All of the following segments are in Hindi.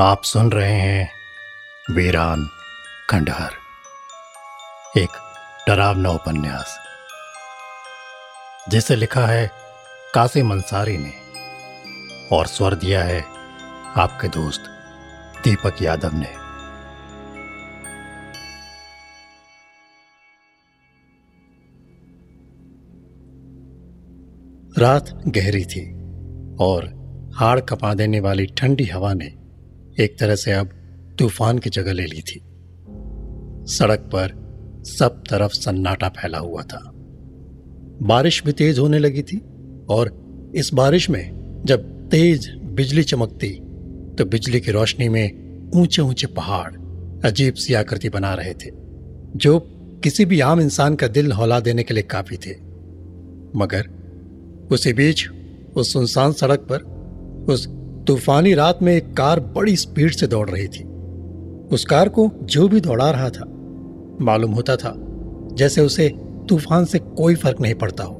आप सुन रहे हैं वीरान खंडहर। एक डरावना उपन्यास। जिसे लिखा है कासिम अंसारी ने और स्वर दिया है आपके दोस्त दीपक यादव ने। रात गहरी थी और हाड़ कपा देने वाली ठंडी हवा ने एक तरह से अब तूफ़ान की जगह ले ली थी। सड़क पर सब तरफ़ सन्नाटा फैला हुआ था। बारिश भी तेज होने लगी थी और इस बारिश में जब तेज बिजली चमकती तो बिजली की रोशनी में ऊँचे ऊँचे पहाड़ अजीब सी आकृति बना रहे थे, जो किसी भी आम इंसान का दिल हौला देने के लिए काफ़ी थे। मगर उसी बीच उस सुनसान सड़क पर उस तूफानी रात में एक कार बड़ी स्पीड से दौड़ रही थी। उस कार को जो भी दौड़ा रहा था, मालूम होता था, जैसे उसे तूफ़ान से कोई फ़र्क नहीं पड़ता हो।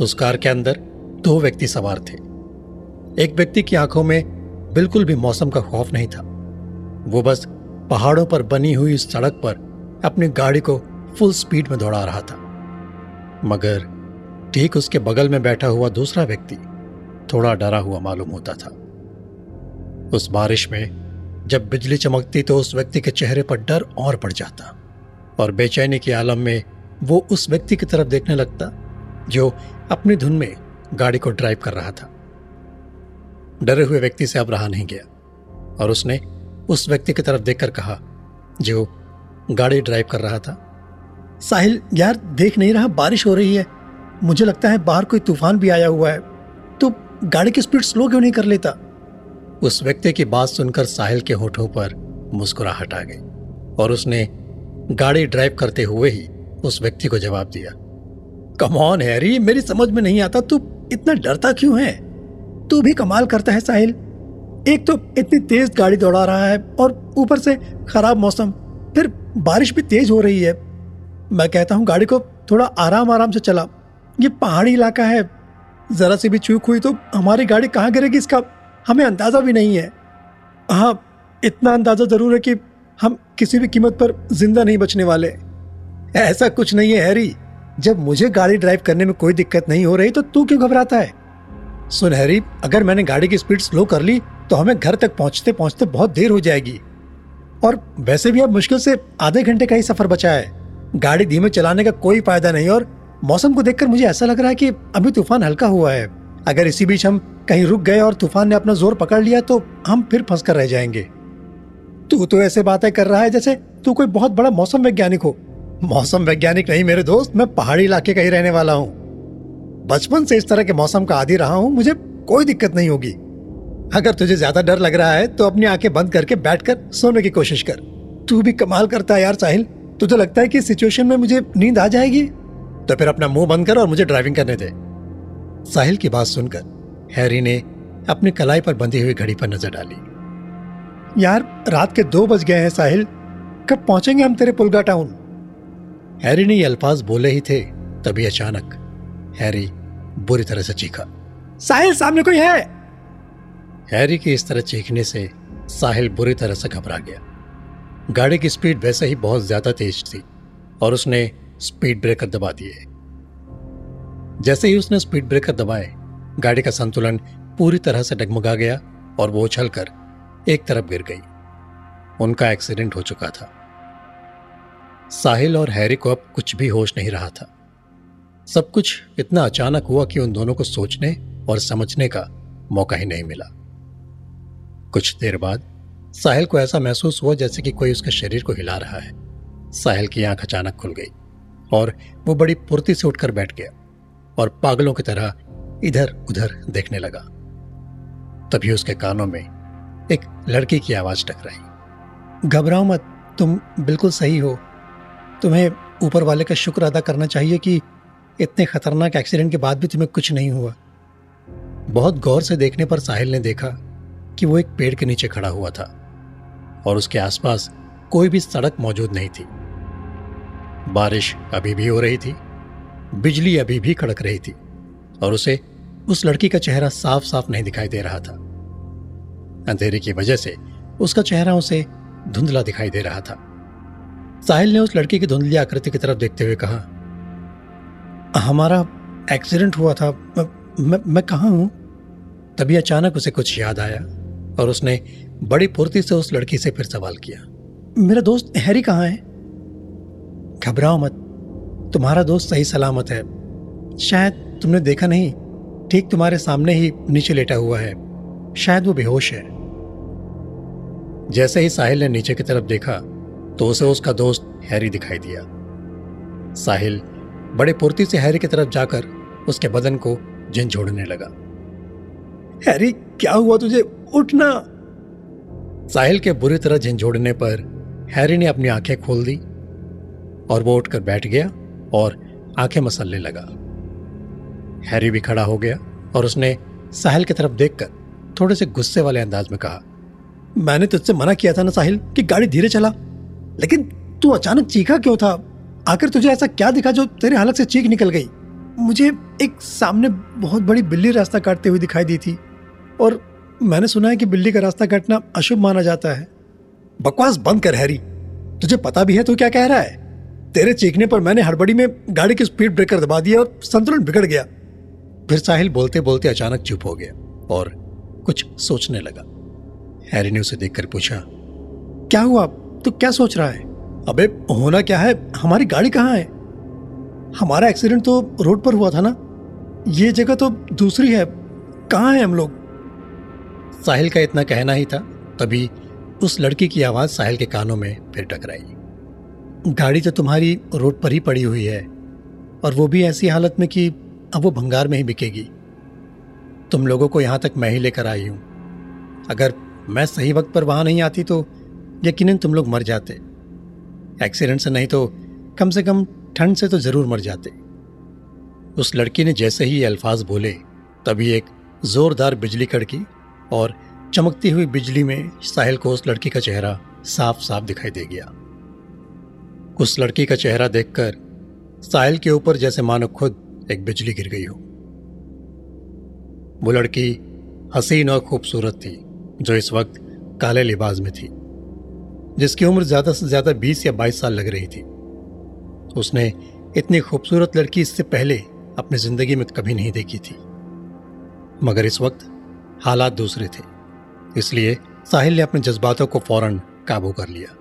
उस कार के अंदर दो व्यक्ति सवार थे। एक व्यक्ति की आँखों में बिल्कुल भी मौसम का खौफ नहीं था। वो बस पहाड़ों पर बनी हुई सड़क पर अपनी गाड़ी को फुल स्पीड में दौड़ा रहा था। मगर ठीक उसके बगल में बैठा हुआ दूसरा व्यक्ति थोड़ा डरा हुआ मालूम होता था। उस बारिश में जब बिजली चमकती तो उस व्यक्ति के चेहरे पर डर और बढ़ जाता और बेचैनी के आलम में वो उस व्यक्ति की तरफ़ देखने लगता जो अपनी धुन में गाड़ी को ड्राइव कर रहा था। डरे हुए व्यक्ति से अब रहा नहीं गया और उसने उस व्यक्ति की तरफ़ देखकर कहा, जो गाड़ी ड्राइव कर रहा था। साहिल, यार देख नहीं रहा, बारिश हो रही है। मुझे लगता है बाहर कोई तूफ़ान भी आया हुआ है। गाड़ी की स्पीड स्लो क्यों नहीं कर लेता? उस व्यक्ति की बात सुनकर साहिल के होठों पर मुस्कुराहट आ गई और उसने गाड़ी ड्राइव करते हुए ही उस व्यक्ति को जवाब दिया। कमॉन हैरी मेरी समझ में नहीं आता, तू इतना डरता क्यों है? तू भी कमाल करता है, साहिल। एक तो इतनी तेज गाड़ी दौड़ा रहा है और ऊपर से खराब मौसम, फिर बारिश भी तेज हो रही है। मैं कहता हूँ, गाड़ी को थोड़ा आराम आराम से चला। ये पहाड़ी इलाका है जरा सी भी चूक हुई तो हमारी गाड़ी कहाँ गिरेगी इसका? हमें अंदाज़ा भी नहीं है। हाँ इतना अंदाज़ा ज़रूर है कि हम किसी भी कीमत पर ज़िंदा नहीं बचने वाले। ऐसा कुछ नहीं है, हैरी। जब मुझे गाड़ी ड्राइव करने में कोई दिक्कत नहीं हो रही तो तू क्यों घबराता है? सुन, हैरी, अगर मैंने गाड़ी की स्पीड स्लो कर ली तो हमें घर तक पहुँचते पहुँचते बहुत देर हो जाएगी। और वैसे भी अब मुश्किल से आधे घंटे का ही सफ़र बचा है। गाड़ी धीमे चलाने का कोई फ़ायदा नहीं और मौसम को देखकर मुझे ऐसा लग रहा है कि अभी तूफ़ान हल्का हुआ है। अगर इसी बीच हम कहीं रुक गए और तूफ़ान ने अपना ज़ोर पकड़ लिया तो हम फिर फंस कर रह जाएँगे। तू तो ऐसे बातें कर रहा है जैसे तू कोई बहुत बड़ा मौसम वैज्ञानिक हो। मौसम वैज्ञानिक नहीं मेरे दोस्त, मैं पहाड़ी इलाके का ही रहने वाला हूँ। बचपन से इस तरह के मौसम का आदि रहा हूँ, मुझे कोई दिक्कत नहीं होगी। अगर तुझे ज़्यादा डर लग रहा है तो अपनी आँखें बंद करके बैठकर सोने की कोशिश कर। तू भी कमाल करता है यार साहिल। तुझे लगता है कि सिचुएशन में मुझे नींद आ जाएगी? तो फिर अपना मुँह बंद कर और मुझे ड्राइविंग करने दे। साहिल की बात सुनकर हैरी ने अपनी कलाई पर बंधी हुई घड़ी पर नज़र डाली। यार, रात के दो बज गए हैं साहिल। कब पहुँचेंगे हम तेरे पुलगा टाउन? हैरी ने ये अल्फाज बोले ही थे, तभी अचानक हैरी बुरी तरह से चीखा। साहिल, सामने कोई है? हैरी की इस तरह चीखने से साहिल बुरी तरह से घबरा गया। गाड़ी की स्पीड वैसे ही बहुत ज़्यादा तेज थी और उसने स्पीड ब्रेकर दबा दिए। जैसे ही उसने स्पीड ब्रेकर दबाए, गाड़ी का संतुलन पूरी तरह से डगमगा गया और वो उछलकर एक तरफ़ गिर गई। उनका एक्सीडेंट हो चुका था। साहिल और हैरी को अब कुछ भी होश नहीं रहा था। सब कुछ इतना अचानक हुआ कि उन दोनों को सोचने और समझने का मौका ही नहीं मिला। कुछ देर बाद साहिल को ऐसा महसूस हुआ जैसे कि कोई उसके शरीर को हिला रहा है। साहिल की आँख अचानक खुल गई। और वो बड़ी फुर्ती से उठकर बैठ गया और पागलों की तरह इधर उधर देखने लगा। तभी उसके कानों में एक लड़की की आवाज़ टकराई। घबराओ मत, तुम बिल्कुल सही हो। तुम्हें ऊपर वाले का शुक्र अदा करना चाहिए कि इतने खतरनाक एक्सीडेंट के बाद भी तुम्हें कुछ नहीं हुआ। बहुत गौर से देखने पर साहिल ने देखा कि वो एक पेड़ के नीचे खड़ा हुआ था और उसके आसपास कोई भी सड़क मौजूद नहीं थी। बारिश अभी भी हो रही थी बिजली अभी भी कड़क रही थी और उसे उस लड़की का चेहरा साफ़ साफ़ नहीं दिखाई दे रहा था। अंधेरे की वजह से उसका चेहरा उसे धुंधला दिखाई दे रहा था। साहिल ने उस लड़की की धुंधली आकृति की तरफ़ देखते हुए कहा हमारा एक्सीडेंट हुआ था मैं मैं, कहाँ हूँ? तभी अचानक उसे कुछ याद आया और उसने बड़ी फुर्ती से उस लड़की से फिर सवाल किया मेरा दोस्त हैरी कहाँ है? घबराओ मत। तुम्हारा दोस्त सही सलामत है। शायद तुमने देखा नहीं, ठीक तुम्हारे सामने ही नीचे लेटा हुआ है। शायद वो बेहोश है। जैसे ही साहिल ने नीचे की तरफ़ देखा तो उसे उसका दोस्त हैरी दिखाई दिया। साहिल बड़े फुर्ती से हैरी की तरफ़ जाकर उसके बदन को झंझोड़ने लगा। हैरी, क्या हुआ तुझे? उठना। साहिल के बुरी तरह झंझोड़ने पर हैरी ने अपनी आँखें खोल दी। और वो उठकर बैठ गया और आँखें मसलने लगा। हैरी भी खड़ा हो गया और उसने साहिल की तरफ़ देखकर थोड़े से गुस्से वाले अंदाज में कहा, मैंने तुझसे मना किया था ना साहिल कि गाड़ी धीरे चला, लेकिन तू अचानक चीखा क्यों था? आखिर तुझे ऐसा क्या दिखा जो तेरे हालत से चीख निकल गई? मुझे एक सामने बहुत बड़ी बिल्ली रास्ता काटते हुए दिखाई दी थी और मैंने सुना है कि बिल्ली का रास्ता काटना अशुभ माना जाता है। बकवास बंद कर, हैरी। तुझे पता भी है तू क्या कह रहा है? तेरे चीखने पर मैंने हड़बड़ी में गाड़ी की स्पीड ब्रेकर दबा दिया और संतुलन बिगड़ गया। फिर साहिल बोलते बोलते अचानक चुप हो गया और कुछ सोचने लगा। हैरी ने उसे देखकर पूछा, क्या हुआ? तू क्या सोच रहा है? अबे, होना क्या है? हमारी गाड़ी कहाँ है? हमारा एक्सीडेंट तो रोड पर हुआ था ना। ये जगह तो दूसरी है। कहाँ है हम लोग? साहिल का इतना कहना ही था, तभी उस लड़की की आवाज़ साहिल के कानों में फिर टकराई। गाड़ी तो तुम्हारी रोड पर ही पड़ी हुई है, और वो भी ऐसी हालत में कि अब वो भंगार में ही बिकेगी। तुम लोगों को यहाँ तक मैं ही लेकर आई हूँ। अगर मैं सही वक्त पर वहाँ नहीं आती तो यकीनन तुम लोग मर जाते। एक्सीडेंट से नहीं तो कम से कम ठंड से तो ज़रूर मर जाते। उस लड़की ने जैसे ही ये अल्फाज बोले, तभी एक जोरदार बिजली कड़की और चमकती हुई बिजली में साहिल को उस लड़की का चेहरा साफ़ साफ़ दिखाई दे गया। उस लड़की का चेहरा देखकर साहिल के ऊपर जैसे मानो खुद एक बिजली गिर गई हो। वो लड़की हसीन और खूबसूरत थी, जो इस वक्त काले लिबास में थी, जिसकी उम्र ज़्यादा से ज़्यादा बीस या बाईस साल लग रही थी। उसने इतनी खूबसूरत लड़की इससे पहले अपनी ज़िंदगी में कभी नहीं देखी थी, मगर इस वक्त हालात दूसरे थे, इसलिए साहिल ने अपने जज्बातों को फ़ौरन काबू कर लिया।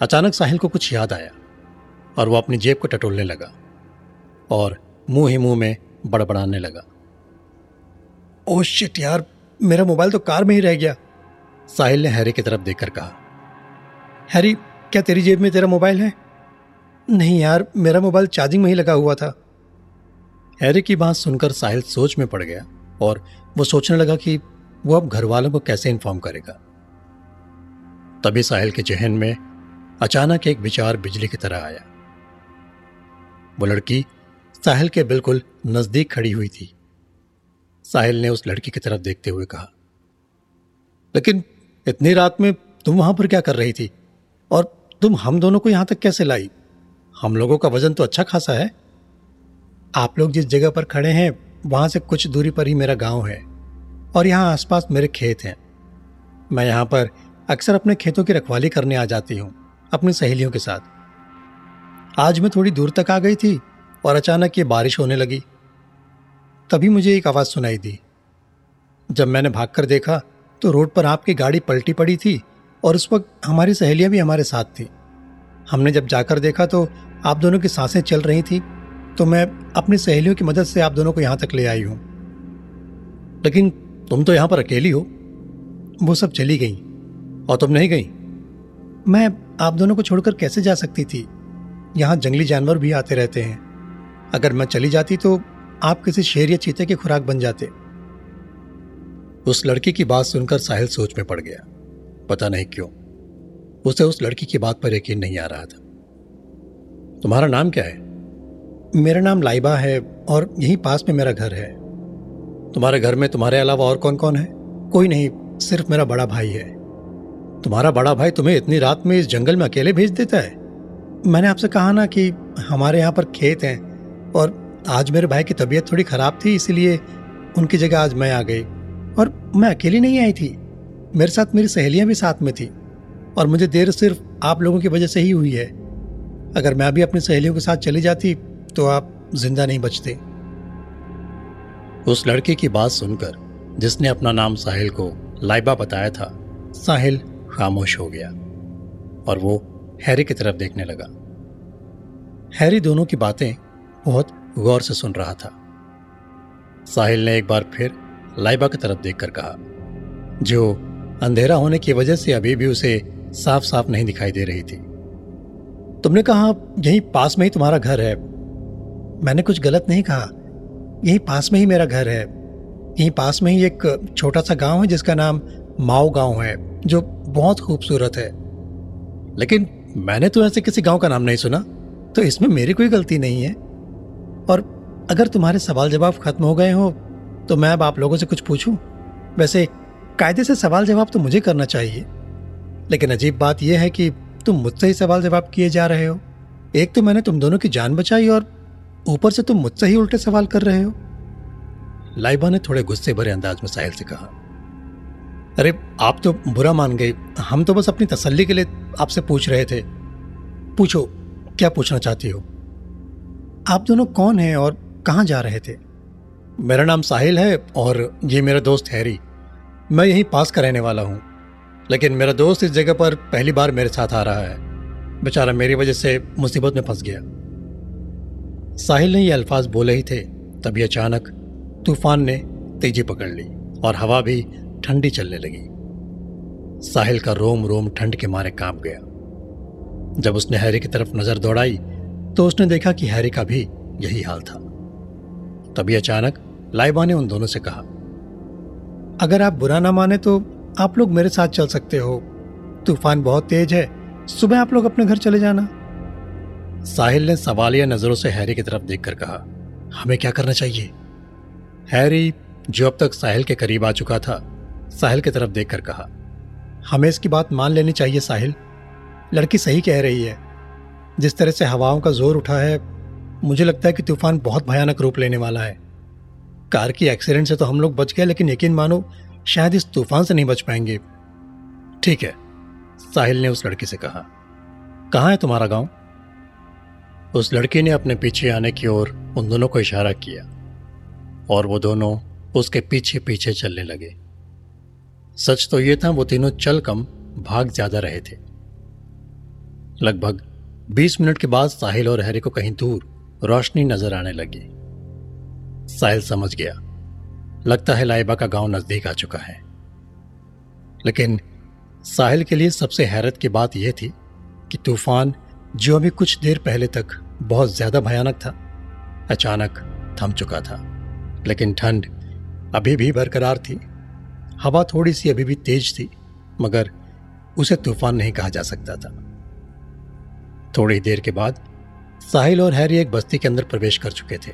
अचानक साहिल को कुछ याद आया और वो अपनी जेब को टटोलने लगा और मुँह ही मुँह में बड़बड़ाने लगा। ओह शिट यार मेरा मोबाइल तो कार में ही रह गया। साहिल ने हैरी की तरफ़ देखकर कहा हैरी क्या तेरी जेब में तेरा मोबाइल है? नहीं यार मेरा मोबाइल चार्जिंग में ही लगा हुआ था। हैरी की बात सुनकर साहिल सोच में पड़ गया और वो सोचने लगा कि वो अब घर वालों को कैसे इन्फॉर्म करेगा। तभी साहिल के जहन में अचानक एक विचार बिजली की तरह आया। वो लड़की साहिल के बिल्कुल नज़दीक खड़ी हुई थी। साहिल ने उस लड़की की तरफ़ देखते हुए कहा, लेकिन इतनी रात में तुम वहाँ पर क्या कर रही थी? और तुम हम दोनों को यहाँ तक कैसे लाई? हम लोगों का वज़न तो अच्छा खासा है। आप लोग जिस जगह पर खड़े हैं, वहाँ से कुछ दूरी पर ही मेरा गाँव है, और यहाँ आसपास मेरे खेत हैं। मैं यहाँ पर अक्सर अपने खेतों की रखवाली करने आ जाती हूँ। अपनी सहेलियों के साथ। आज मैं थोड़ी दूर तक आ गई थी और अचानक ये बारिश होने लगी। तभी मुझे एक आवाज़ सुनाई दी। जब मैंने भागकर देखा तो रोड पर आपकी गाड़ी पलटी पड़ी थी और उस वक्त हमारी सहेलियाँ भी हमारे साथ थी। हमने जब जाकर देखा तो आप दोनों की साँसें चल रही थी तो मैं अपनी सहेलियों की मदद से आप दोनों को यहाँ तक ले आई हूँ। लेकिन तुम तो यहाँ पर अकेली हो। वो सब चली गई और तुम नहीं गई। मैं आप दोनों को छोड़कर कैसे जा सकती थी? यहाँ जंगली जानवर भी आते रहते हैं। अगर मैं चली जाती तो आप किसी शेर या चीते की खुराक बन जाते। उस लड़की की बात सुनकर साहिल सोच में पड़ गया। पता नहीं क्यों, उसे उस लड़की की बात पर यकीन नहीं आ रहा था। तुम्हारा नाम क्या है? मेरा नाम लाइबा है और यहीं पास में मेरा घर है। तुम्हारे घर में तुम्हारे अलावा और कौन कौन है? कोई नहीं, सिर्फ़ मेरा बड़ा भाई है। तुम्हारा बड़ा भाई तुम्हें इतनी रात में इस जंगल में अकेले भेज देता है? मैंने आपसे कहा ना कि हमारे यहाँ पर खेत हैं और आज मेरे भाई की तबीयत थोड़ी खराब थी, इसीलिए उनकी जगह आज मैं आ गई। और मैं अकेली नहीं आई थी। मेरे साथ मेरी सहेलियाँ भी साथ में थी और मुझे देर सिर्फ़ आप लोगों की वजह से ही हुई है। अगर मैं भी अपनी सहेलियों के साथ चली जाती तो आप ज़िंदा नहीं बचते। उस लड़के की बात सुनकर जिसने अपना नाम साहिल को लाइबा बताया था, साहिल खामोश हो गया और वो हैरी की तरफ़ देखने लगा। हैरी दोनों की बातें बहुत गौर से सुन रहा था। साहिल ने एक बार फिर लाइबा की तरफ़ देखकर कहा, जो अंधेरा होने की वजह से अभी भी उसे साफ़ साफ़ नहीं दिखाई दे रही थी। तुमने कहा, यहीं पास में ही तुम्हारा घर है। मैंने कुछ गलत नहीं कहा। यहीं पास में ही मेरा घर है। यहीं पास में ही एक छोटा सा गाँव है जिसका नाम माओ गाँव है, जो बहुत खूबसूरत है। लेकिन मैंने तो ऐसे किसी गाँव का नाम नहीं सुना तो इसमें मेरी कोई गलती नहीं है। और अगर तुम्हारे सवाल जवाब खत्म हो गए हो तो मैं अब आप लोगों से कुछ पूछूँ। वैसे, कायदे से सवाल जवाब तो मुझे करना चाहिए। लेकिन अजीब बात यह है कि तुम मुझसे ही सवाल जवाब किए जा रहे हो। एक तो मैंने तुम दोनों की जान बचाई और ऊपर से तुम मुझसे ही उल्टे सवाल कर रहे हो। लाइबा ने थोड़े गुस्से भरे अंदाज में साहिल से कहा अरे, आप तो बुरा मान गए। हम तो बस अपनी तसल्ली के लिए आपसे पूछ रहे थे। पूछो, क्या पूछना चाहती हो? आप दोनों कौन हैं और कहाँ जा रहे थे? मेरा नाम साहिल है और ये मेरा दोस्त हैरी। मैं यहीं पास का रहने वाला हूँ। लेकिन मेरा दोस्त इस जगह पर पहली बार मेरे साथ आ रहा है। बेचारा मेरी वजह से मुसीबत में फंस गया। साहिल ने ये अल्फाज बोले ही थे, तभी अचानक तूफ़ान ने तेज़ी पकड़ ली और हवा भी ठंडी चलने लगी। साहिल का रोम रोम ठंड के मारे काँप गया। जब उसने हैरी की तरफ़ नज़र दौड़ाई तो उसने देखा कि हैरी का भी यही हाल था। तभी अचानक लाइबा ने उन दोनों से कहा, अगर आप बुरा ना माने तो आप लोग मेरे साथ चल सकते हो। तूफ़ान बहुत तेज है, सुबह आप लोग अपने घर चले जाना। साहिल ने सवालिया नज़रों से हैरी की तरफ़ देखकर कहा, हमें क्या करना चाहिए? हैरी जो अब तक साहिल के करीब आ चुका था साहिल की तरफ़ देखकर कहा, हमें इसकी बात मान लेनी चाहिए साहिल। लड़की सही कह रही है। जिस तरह से हवाओं का ज़ोर उठा है, मुझे लगता है कि तूफ़ान बहुत भयानक रूप लेने वाला है। कार की एक्सीडेंट से तो हम लोग बच गए, लेकिन यकीन मानो, शायद इस तूफ़ान से नहीं बच पाएँगे। ठीक है, साहिल ने उस लड़की से कहा, कहाँ है तुम्हारा गाँव? उस लड़की ने अपने पीछे आने की ओर उन दोनों को इशारा किया और वो दोनों उसके पीछे पीछे चलने लगे। सच तो ये था, वो तीनों चल कम, भाग ज़्यादा रहे थे। लगभग बीस मिनट के बाद साहिल और हैरी को कहीं दूर रोशनी नज़र आने लगी। साहिल समझ गया। लगता है लाइबा का गाँव नज़दीक आ चुका है। लेकिन साहिल के लिए सबसे हैरत की बात यह थी कि तूफ़ान जो अभी कुछ देर पहले तक बहुत ज़्यादा भयानक था, अचानक थम चुका था। लेकिन ठंड अभी भी बरकरार थी। हवा थोड़ी सी अभी भी तेज थी, मगर उसे तूफ़ान नहीं कहा जा सकता था। थोड़ी देर के बाद साहिल और हैरी एक बस्ती के अंदर प्रवेश कर चुके थे।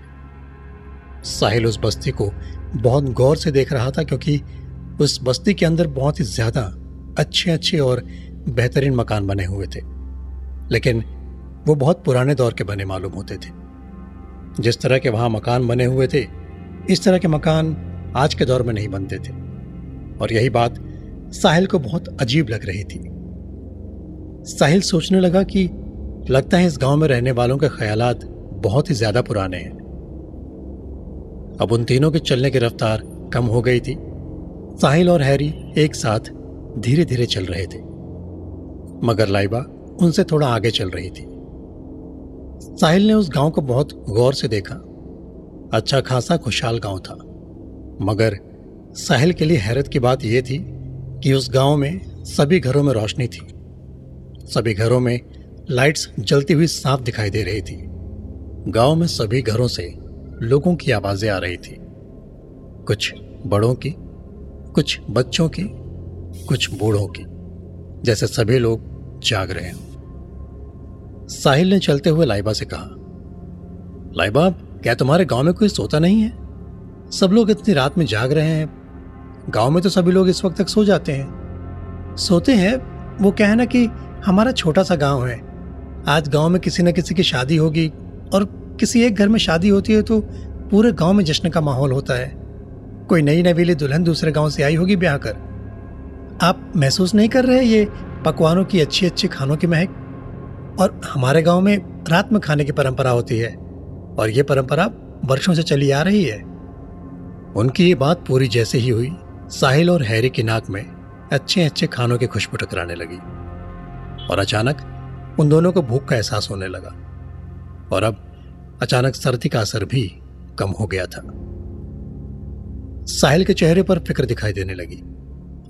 साहिल उस बस्ती को बहुत गौर से देख रहा था क्योंकि उस बस्ती के अंदर बहुत ही ज़्यादा अच्छे अच्छे और बेहतरीन मकान बने हुए थे। लेकिन वो बहुत पुराने दौर के बने मालूम होते थे। जिस तरह के वहाँ मकान बने हुए थे, इस तरह के मकान आज के दौर में नहीं बनते थे। और यही बात साहिल को बहुत अजीब लग रही थी। साहिल सोचने लगा कि लगता है इस गाँव में रहने वालों के ख्याल बहुत ही ज़्यादा पुराने हैं। अब उन तीनों के चलने की रफ्तार कम हो गई थी। साहिल और हैरी एक साथ धीरे धीरे चल रहे थे। मगर लाइबा उनसे थोड़ा आगे चल रही थी। साहिल ने उस गाँव को बहुत गौर से देखा। अच्छा खासा खुशहाल गाँव था। मगर साहिल के लिए हैरत की बात यह थी कि उस गाँव में सभी घरों में रोशनी थी। सभी घरों में लाइट्स जलती हुई साफ़ दिखाई दे रही थी। गाँव में सभी घरों से लोगों की आवाज़ें आ रही थी। कुछ बड़ों की, कुछ बच्चों की, कुछ बूढ़ों की, जैसे सभी लोग जाग रहे हैं। साहिल ने चलते हुए लाइबा से कहा, लाइबा, क्या तुम्हारे गाँव में कोई सोता नहीं है? सब लोग इतनी रात में जाग रहे हैं गाँव में तो सभी लोग इस वक्त तक सो जाते हैं। सोते हैं, वो क्या है ना कि हमारा छोटा सा गाँव है। आज गाँव में किसी न किसी की शादी होगी और किसी एक घर में शादी होती है तो पूरे गाँव में जश्न का माहौल होता है। कोई नई नवीली दुल्हन दूसरे गाँव से आई होगी ब्याह कर। आप महसूस नहीं कर रहे ये पकवानों की अच्छी अच्छी खानों की महक? और हमारे गाँव में रात में खाने की परंपरा होती है और ये परंपरा वर्षों से चली आ रही है। उनकी ये बात पूरी जैसे ही हुई। साहिल और हैरी की नाक में अच्छे अच्छे खानों की खुशबू टकराने लगी। और अचानक उन दोनों को भूख का एहसास होने लगा। और अब अचानक सर्दी का असर भी कम हो गया था। साहिल के चेहरे पर फ़िक्र दिखाई देने लगी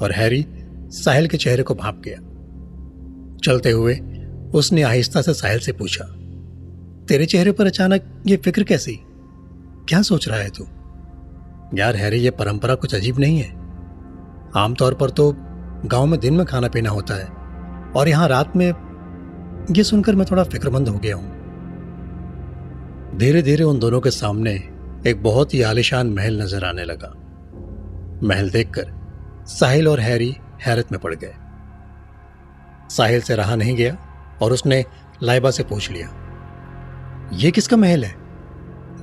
और हैरी साहिल के चेहरे को भाप गया। चलते हुए उसने आहिस्ता से साहिल से पूछा, तेरे चेहरे पर अचानक ये फ़िक्र कैसी? क्या सोच रहा है तू? यार हैरी, ये परंपरा कुछ अजीब नहीं है। आमतौर पर तो गाँव में दिन में खाना पीना होता है। और यहाँ रात में ये सुनकर मैं थोड़ा फिक्रमंद हो गया हूँ। धीरे धीरे उन दोनों के सामने एक बहुत ही आलिशान महल नज़र आने लगा। महल देखकर साहिल और हैरी हैरत में पड़ गए। साहिल से रहा नहीं गया और उसने लाइबा से पूछ लिया, ये किसका महल है?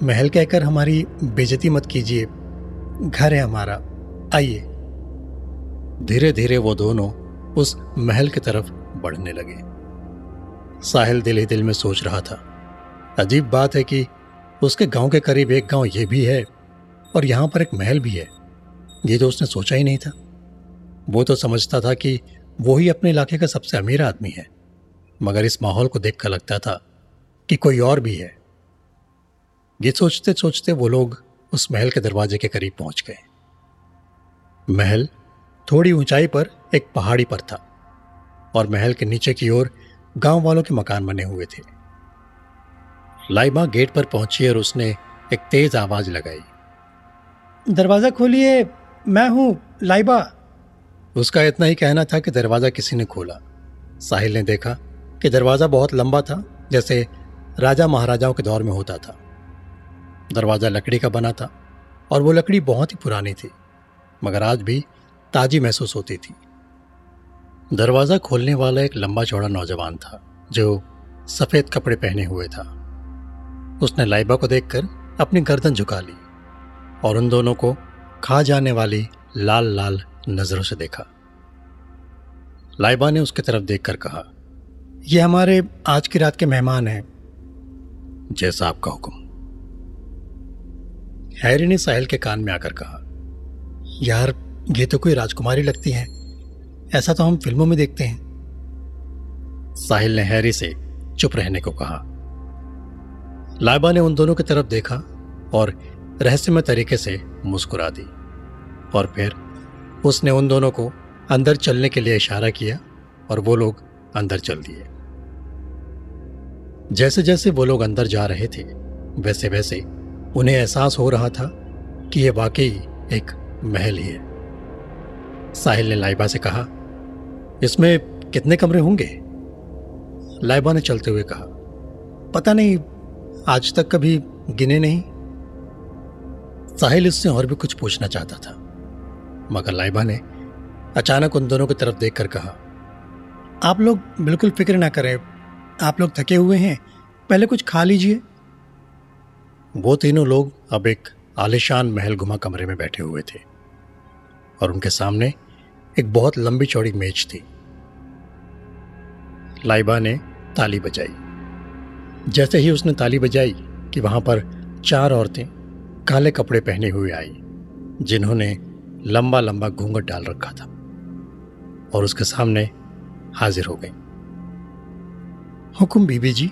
महल कहकर, हमारी बेजती मत कीजिए, घर है हमारा। आइए। धीरे धीरे वो दोनों उस महल की तरफ़ बढ़ने लगे। साहिल दिल ही दिल में सोच रहा था। अजीब बात है कि उसके गाँव के करीब एक गाँव ये भी है और यहाँ पर एक महल भी है। ये तो उसने सोचा ही नहीं था। वो तो समझता था कि वो ही अपने इलाके का सबसे अमीर आदमी है, मगर इस माहौल को देखकर लगता था कि कोई और भी है। ये सोचते सोचते वो लोग उस महल के दरवाजे के करीब पहुँच गए। महल थोड़ी ऊंचाई पर एक पहाड़ी पर था और महल के नीचे की ओर गाँव वालों के मकान बने हुए थे। लाइबा गेट पर पहुँची और उसने एक तेज आवाज़ लगाई। दरवाज़ा खोलिए मैं हूँ लाइबा। उसका इतना ही कहना था कि दरवाज़ा किसी ने खोला। साहिल ने देखा कि दरवाज़ा बहुत लंबा था जैसे राजा महाराजाओं के दौर में होता था। दरवाज़ा लकड़ी का बना था और वो लकड़ी बहुत ही पुरानी थी मगर आज भी ताजी महसूस होती थी। दरवाज़ा खोलने वाला एक लंबा चौड़ा नौजवान था, जो सफ़ेद कपड़े पहने हुए था। उसने लाइबा को देखकर अपनी गर्दन झुका ली और उन दोनों को खा जाने वाली लाल लाल नज़रों से देखा। लाइबा ने उसकी तरफ़ देखकर कहा यह हमारे आज की रात के मेहमान हैं। जैसा आपका हुक्म। हैरी ने साहिल के कान में आकर कहा, यार ये तो कोई राजकुमारी लगती है। ऐसा तो हम फ़िल्मों में देखते हैं। साहिल ने हैरी से चुप रहने को कहा। लाइबा ने उन दोनों की तरफ़ देखा और रहस्यमय तरीके से मुस्कुरा दी। और फिर उसने उन दोनों को अंदर चलने के लिए इशारा किया और वो लोग अंदर चल दिए। जैसे जैसे वो लोग अंदर जा रहे थे वैसे वैसे उन्हें एहसास हो रहा था कि यह वाकई एक महल ही है। साहिल ने लाइबा से कहा, इसमें कितने कमरे होंगे? लाइबा ने चलते हुए कहा, पता नहीं, आज तक कभी गिने नहीं। साहिल इससे और भी कुछ पूछना चाहता था, मगर लाइबा ने अचानक उन दोनों की तरफ़ देखकर कहा, आप लोग बिल्कुल फ़िक्र ना करें, आप लोग थके हुए हैं, पहले कुछ खा लीजिए। वो तीनों लोग अब एक आलिशान महल घुमा कमरे में बैठे हुए थे। और उनके सामने एक बहुत लंबी चौड़ी मेज थी। लाइबा ने ताली बजाई। जैसे ही उसने ताली बजाई कि वहाँ पर चार औरतें काले कपड़े पहने हुए आई, जिन्होंने लंबा लंबा घूंघट डाल रखा था और उसके सामने हाजिर हो गई। हुकुम बीबी जी,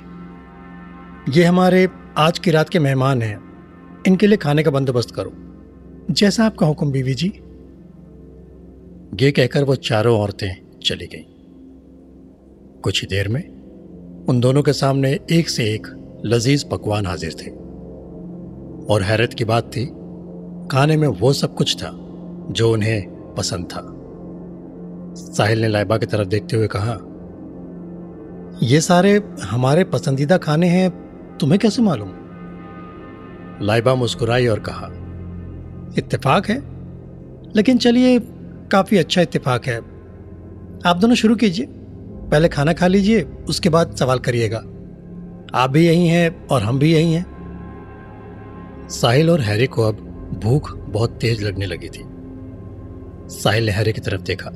ये हमारे आज की रात के मेहमान हैं। इनके लिए खाने का बंदोबस्त करो। जैसा आपका हुक्म बीवी जी। ये कहकर वो चारों औरतें चली गईं। कुछ ही देर में उन दोनों के सामने एक से एक लजीज पकवान हाजिर थे। और हैरत की बात थी, खाने में वो सब कुछ था जो उन्हें पसंद था। साहिल ने लाइबा की तरफ़ देखते हुए कहा, ये सारे हमारे पसंदीदा खाने हैं, तुम्हें कैसे मालूम? लाइबा मुस्कुराई और कहा, इत्तेफाक है, लेकिन चलिए काफ़ी अच्छा इत्तेफाक है। आप दोनों शुरू कीजिए। पहले खाना खा लीजिए, उसके बाद सवाल करिएगा। आप भी यही हैं और हम भी यही हैं। साहिल और हैरी को अब भूख बहुत तेज लगने लगी थी। साहिल ने हैरी की तरफ़ देखा।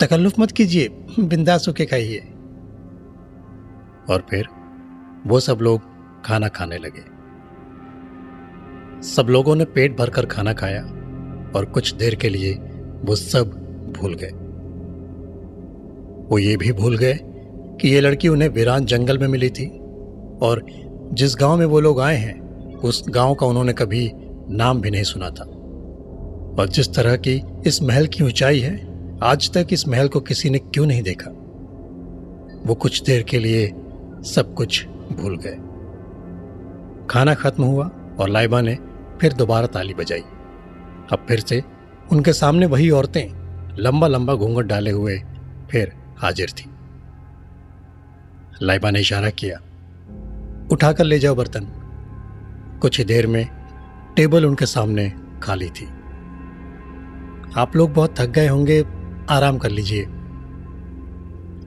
तकल्लुफ मत कीजिए, बिंदास होके खाइए। और फिर वो सब लोग खाना खाने लगे। सब लोगों ने पेट भरकर खाना खाया। और कुछ देर के लिए वो सब भूल गए। वो ये भी भूल गए कि ये लड़की उन्हें वीरान जंगल में मिली थी और जिस गाँव में वो लोग आए हैं, उस गाँव का उन्होंने कभी नाम भी नहीं सुना था। और जिस तरह की इस महल की ऊंचाई है, आज तक इस महल को किसी ने क्यों नहीं देखा? वो कुछ देर के लिए सब कुछ भूल गए। खाना खत्म हुआ और लाइबा ने फिर दोबारा ताली बजाई। अब फिर से उनके सामने वही औरतें लंबा लंबा घूंघट डाले हुए फिर हाजिर थी। लाइबा ने इशारा किया, उठाकर ले जाओ बर्तन। कुछ ही देर में टेबल उनके सामने खाली थी। आप लोग बहुत थक गए होंगे, आराम कर लीजिए।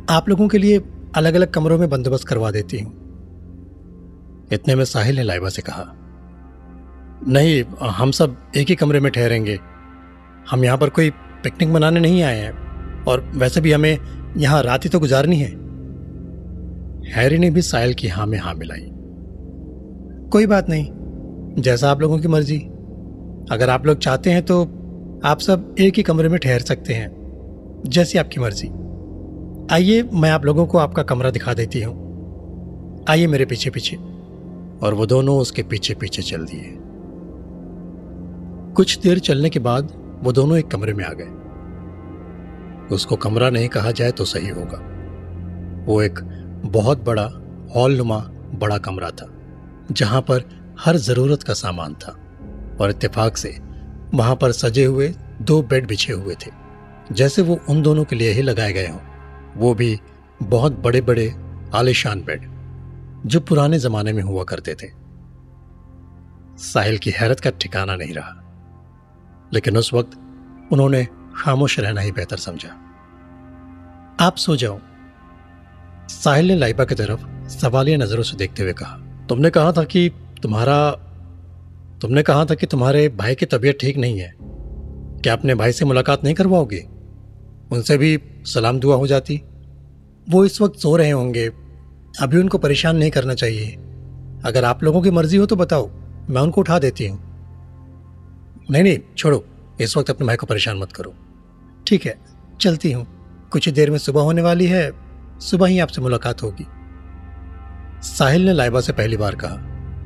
आप लोगों के लिए अलग अलग कमरों में बंदोबस्त करवा देती हूँ। इतने में साहिल ने लाइबा से कहा नहीं, हम सब एक ही कमरे में ठहरेंगे। हम यहाँ पर कोई पिकनिक मनाने नहीं आए हैं। और वैसे भी हमें यहाँ रात ही तो गुजारनी है। हैरी ने भी साहिल की हाँ में हाँ मिलाई। कोई बात नहीं, जैसा आप लोगों की मर्ज़ी। अगर आप लोग चाहते हैं तो आप सब एक ही कमरे में ठहर सकते हैं, जैसी आपकी मर्ज़ी। आइए, मैं आप लोगों को आपका कमरा दिखा देती हूँ। आइए मेरे पीछे पीछे और वो दोनों उसके पीछे पीछे चल दिए। कुछ देर चलने के बाद वो दोनों एक कमरे में आ गए। उसको कमरा नहीं कहा जाए तो सही होगा। वो एक बहुत बड़ा हॉल नुमा बड़ा कमरा था, जहाँ पर हर ज़रूरत का सामान था और इत्तेफाक से वहाँ पर सजे हुए दो बेड बिछे हुए थे। जैसे वो उन दोनों के लिए ही लगाए गए हों, वो भी बहुत बड़े बड़े आलिशान बेड, जो पुराने जमाने में हुआ करते थे। साहिल की हैरत का ठिकाना नहीं रहा। लेकिन उस वक्त उन्होंने खामोश रहना ही बेहतर समझा। आप सो जाओ। साहिल ने लाइबा की तरफ़ सवालिया नज़रों से देखते हुए कहा, तुमने कहा था कि तुम्हारा, तुमने कहा था कि तुम्हारे भाई की तबीयत ठीक नहीं है। क्या अपने भाई से मुलाकात नहीं करवाओगे? उनसे भी सलाम दुआ हो जाती। वो इस वक्त सो रहे होंगे। अभी उनको परेशान नहीं करना चाहिए। अगर आप लोगों की मर्ज़ी हो तो बताओ। मैं उनको उठा देती हूँ। नहीं नहीं, छोड़ो। इस वक्त अपने भाई को परेशान मत करो। ठीक है, चलती हूँ। कुछ देर में सुबह होने वाली है। सुबह ही आपसे मुलाकात होगी। साहिल ने लाइबा से पहली बार कहा,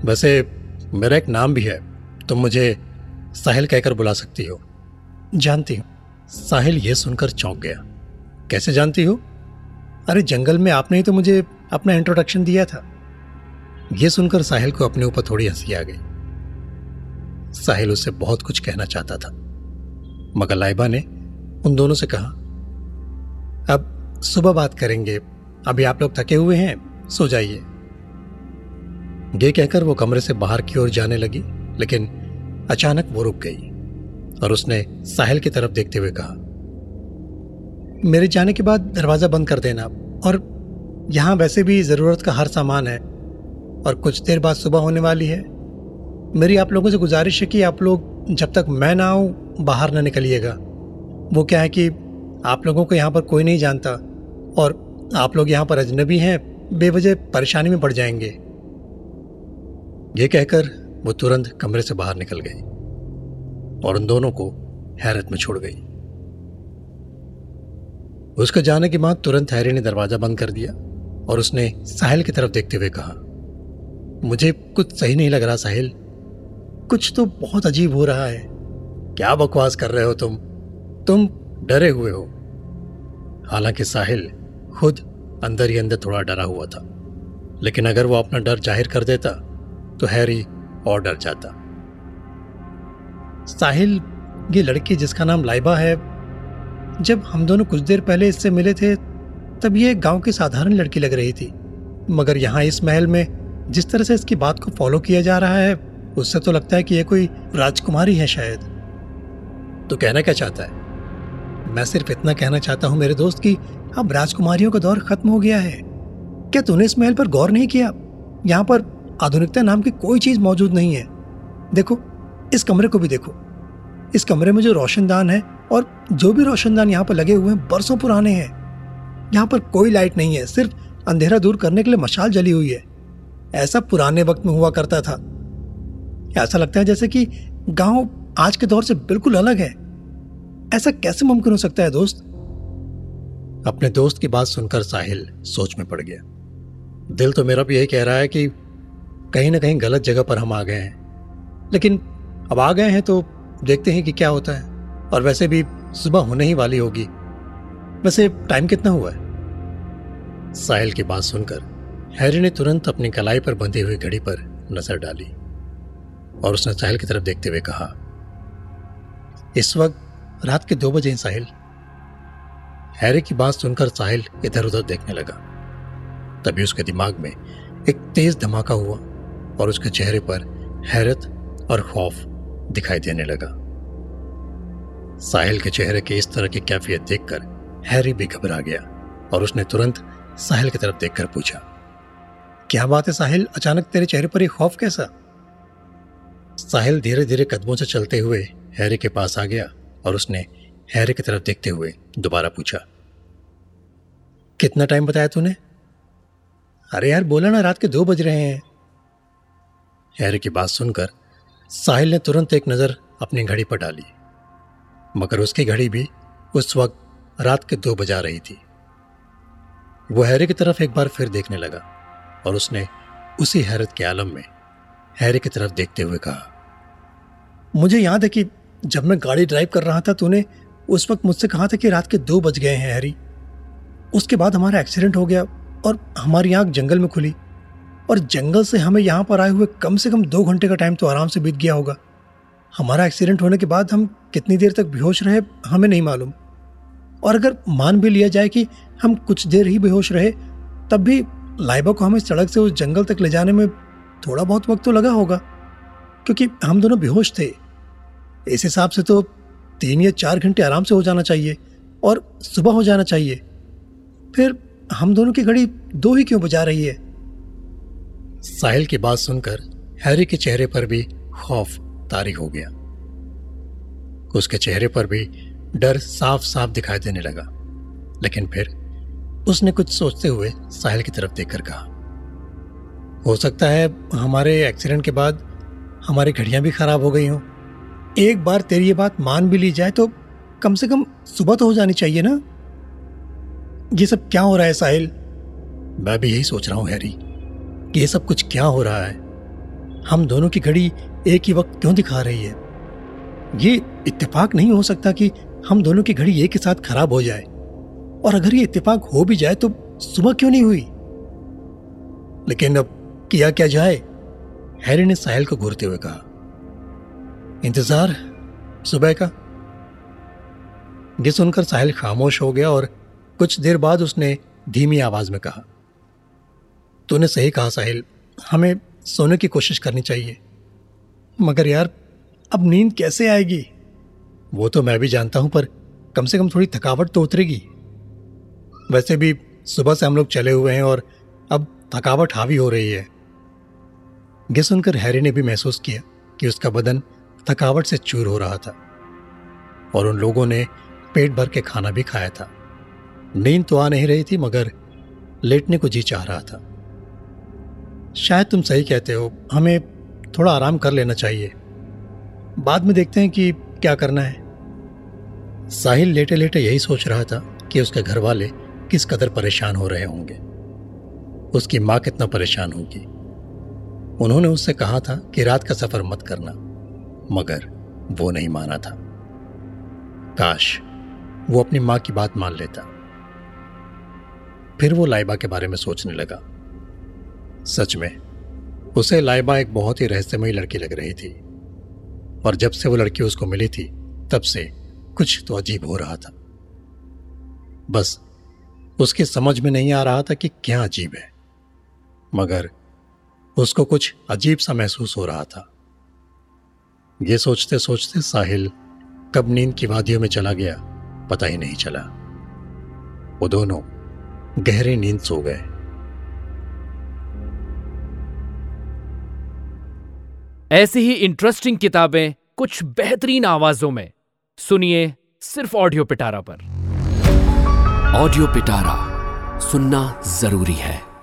वैसे मेरा एक नाम भी है। तुम मुझे साहिल कहकर बुला सकती हो? जानती हूँ। साहिल यह सुनकर चौंक गया। कैसे जानती हो? अरे, जंगल में आपने ही तो मुझे अपना इंट्रोडक्शन दिया था। यह सुनकर साहिल को अपने ऊपर थोड़ी हँसी आ गई। साहिल उससे बहुत कुछ कहना चाहता था। मगर लाइबा ने उन दोनों से कहा, अब सुबह बात करेंगे। अभी आप लोग थके हुए हैं, सो जाइए। ये कहकर वो कमरे से बाहर की ओर जाने लगी, लेकिन अचानक वो रुक गई और उसने साहिल की तरफ़ देखते हुए कहा, मेरे जाने के बाद दरवाज़ा बंद कर देना और यहाँ वैसे भी ज़रूरत का हर सामान है और कुछ देर बाद सुबह होने वाली है। मेरी आप लोगों से गुजारिश है कि आप लोग जब तक मैं ना आऊँ, बाहर ना निकलिएगा। वो क्या है कि आप लोगों को यहाँ पर कोई नहीं जानता और आप लोग यहाँ पर अजनबी हैं, बेवजह परेशानी में पड़ जाएँगे। ये कहकर वो तुरंत कमरे से बाहर निकल गई और उन दोनों को हैरत में छोड़ गई। उसके जाने के बाद तुरंत हैरी ने दरवाज़ा बंद कर दिया और उसने साहिल की तरफ़ देखते हुए कहा, मुझे कुछ सही नहीं लग रहा साहिल। कुछ तो बहुत अजीब हो रहा है। क्या बकवास कर रहे हो तुम? तुम डरे हुए हो। हालाँकि साहिल खुद अंदर ही अंदर थोड़ा डरा हुआ था। लेकिन अगर वो अपना डर ज़ाहिर कर देता तो हैरी और डर जाता। साहिल, ये लड़की जिसका नाम लाइबा है, जब हम दोनों कुछ देर पहले इससे मिले थे, तब ये गाँव की साधारण लड़की लग रही थी। मगर यहाँ इस महल में जिस तरह से इसकी बात को फॉलो किया जा रहा है उससे तो लगता है कि ये कोई राजकुमारी है शायद। तो कहना क्या चाहता है? मैं सिर्फ़ इतना कहना चाहता हूँ मेरे दोस्त कि अब राजकुमारियों का दौर खत्म हो गया है। क्या तूने इस महल पर गौर नहीं किया? यहाँ पर आधुनिकता नाम की कोई चीज़ मौजूद नहीं है। देखो, इस कमरे को भी देखो। इस कमरे में जो रोशनदान है और जो भी रोशनदान यहाँ पर लगे हुए हैं, बरसों पुराने हैं। यहाँ पर कोई लाइट नहीं है, सिर्फ़ अंधेरा दूर करने के लिए मशाल जली हुई है। ऐसा पुराने वक्त में हुआ करता था। ऐसा लगता है जैसे कि गाँव आज के दौर से बिल्कुल अलग है? ऐसा कैसे मुमकिन हो सकता है दोस्त? अपने दोस्त की बात सुनकर साहिल सोच में पड़ गया। दिल तो मेरा भी यही कह रहा है कि कहीं ना कहीं गलत जगह पर हम आ गए हैं। लेकिन अब आ गए हैं तो देखते हैं कि क्या होता है। और वैसे भी सुबह होने ही वाली होगी। वैसे टाइम कितना हुआ है? साहिल की बात सुनकर हैरी ने तुरंत अपनी कलाई पर बंधी हुई घड़ी पर नज़र डाली। और उसने साहिल की तरफ़ देखते हुए कहा, इस वक्त रात के दो बजे साहिल। हैरी की बात सुनकर साहिल इधर उधर देखने लगा। तभी उसके दिमाग में एक तेज धमाका हुआ और उसके चेहरे पर हैरत और खौफ दिखाई देने लगा। साहिल के चेहरे की इस तरह की कैफियत देखकर हैरी भी घबरा गया और उसने तुरंत साहिल की तरफ़ देखकर पूछा, क्या बात है साहिल? अचानक तेरे चेहरे पर एक खौफ कैसा? साहिल धीरे धीरे कदमों से चलते हुए हैरी के पास आ गया और उसने हैरी की तरफ़ देखते हुए दोबारा पूछा, कितना टाइम बताया तूने? अरे यार, बोला ना, रात के दो बज रहे हैं. हैरी की बात सुनकर साहिल ने तुरंत एक नज़र अपनी घड़ी पर डाली, मगर उसकी घड़ी भी उस वक्त रात के दो बजा रही थी। वो हैरी की तरफ़ एक बार फिर देखने लगा और उसने उसी हैरत के आलम में हैरी की तरफ़ देखते हुए कहा, मुझे याद है कि जब मैं गाड़ी ड्राइव कर रहा था तूने उस वक्त मुझसे कहा था कि रात के दो बज गए हैं, हैरी। उसके बाद हमारा एक्सीडेंट हो गया और हमारी आँख जंगल में खुली। और जंगल से हमें यहाँ पर आए हुए कम से कम दो घंटे का टाइम तो आराम से बीत गया होगा। हमारा एक्सीडेंट होने के बाद हम कितनी देर तक बेहोश रहे, हमें नहीं मालूम। और अगर मान भी लिया जाए कि हम कुछ देर ही बेहोश रहे, तब भी लाइबा को हमें सड़क से उस जंगल तक ले जाने में थोड़ा बहुत वक्त तो लगा होगा, क्योंकि हम दोनों बेहोश थे। इस हिसाब से तो तीन या चार घंटे आराम से हो जाना चाहिए और सुबह हो जाना चाहिए। फिर हम दोनों की घड़ी दो ही क्यों बजा रही है? साहिल की बात सुनकर हैरी के चेहरे पर भी खौफ तारी हो गया। उसके चेहरे पर भी डर साफ़ साफ़ दिखाई देने लगा, लेकिन फिर उसने कुछ सोचते हुए साहिल की तरफ़ देखकर कहा हो सकता है हमारे एक्सीडेंट के बाद हमारी घड़ियाँ भी खराब हो गई हों। एक बार तेरी ये बात मान भी ली जाए तो कम से कम सुबह तो हो जानी चाहिए ना? ये सब क्या हो रहा है साहिल? मैं भी यही सोच रहा हूँ, हैरी। कि ये सब कुछ क्या हो रहा है? हम दोनों की घड़ी एक ही वक्त क्यों दिखा रही है? ये इत्तेफाक नहीं हो सकता कि हम दोनों की घड़ी एक ही साथ खराब हो जाए। और अगर ये इत्तेफाक हो भी जाए तो सुबह क्यों नहीं हुई? लेकिन अब किया क्या जाए? हैरी ने साहिल को घूरते हुए कहा, इंतज़ार, सुबह का? ये सुनकर साहिल खामोश हो गया और कुछ देर बाद उसने धीमी आवाज़ में कहा, तूने सही कहा साहिल, हमें सोने की कोशिश करनी चाहिए। मगर यार, अब नींद कैसे आएगी? वो तो मैं भी जानता हूँ, पर कम से कम थोड़ी थकावट तो उतरेगी। वैसे भी सुबह से हम लोग चले हुए हैं और अब थकावट हावी हो रही है। ये सुनकर हैरी ने भी महसूस किया कि उसका बदन थकावट से चूर हो रहा था और उन लोगों ने पेट भर के खाना भी खाया था। नींद तो आ नहीं रही थी, मगर लेटने को जी चाह रहा था। शायद तुम सही कहते हो, हमें थोड़ा आराम कर लेना चाहिए। बाद में देखते हैं कि क्या करना है। साहिल लेटे लेटे यही सोच रहा था कि उसके घर वाले किस कदर परेशान हो रहे होंगे। उसकी माँ कितना परेशान होगी। उन्होंने उससे कहा था कि रात का सफ़र मत करना, मगर वो नहीं माना था। काश वो अपनी माँ की बात मान लेता। फिर वो लाइबा के बारे में सोचने लगा। सच में, उसे लाइबा एक बहुत ही रहस्यमयी लड़की लग रही थी, और जब से वो लड़की उसको मिली थी, तब से कुछ तो अजीब हो रहा था। बस, उसकी समझ में नहीं आ रहा था कि क्या अजीब है, मगर उसको कुछ अजीब सा महसूस हो रहा था। ये सोचते सोचते साहिल कब नींद की वादियों में चला गया पता ही नहीं चला। वो दोनों गहरी नींद सो गए। ऐसी ही इंटरेस्टिंग किताबें कुछ बेहतरीन आवाजों में। सुनिए सिर्फ़ ऑडियो पिटारा पर। ऑडियो पिटारा सुनना ज़रूरी है।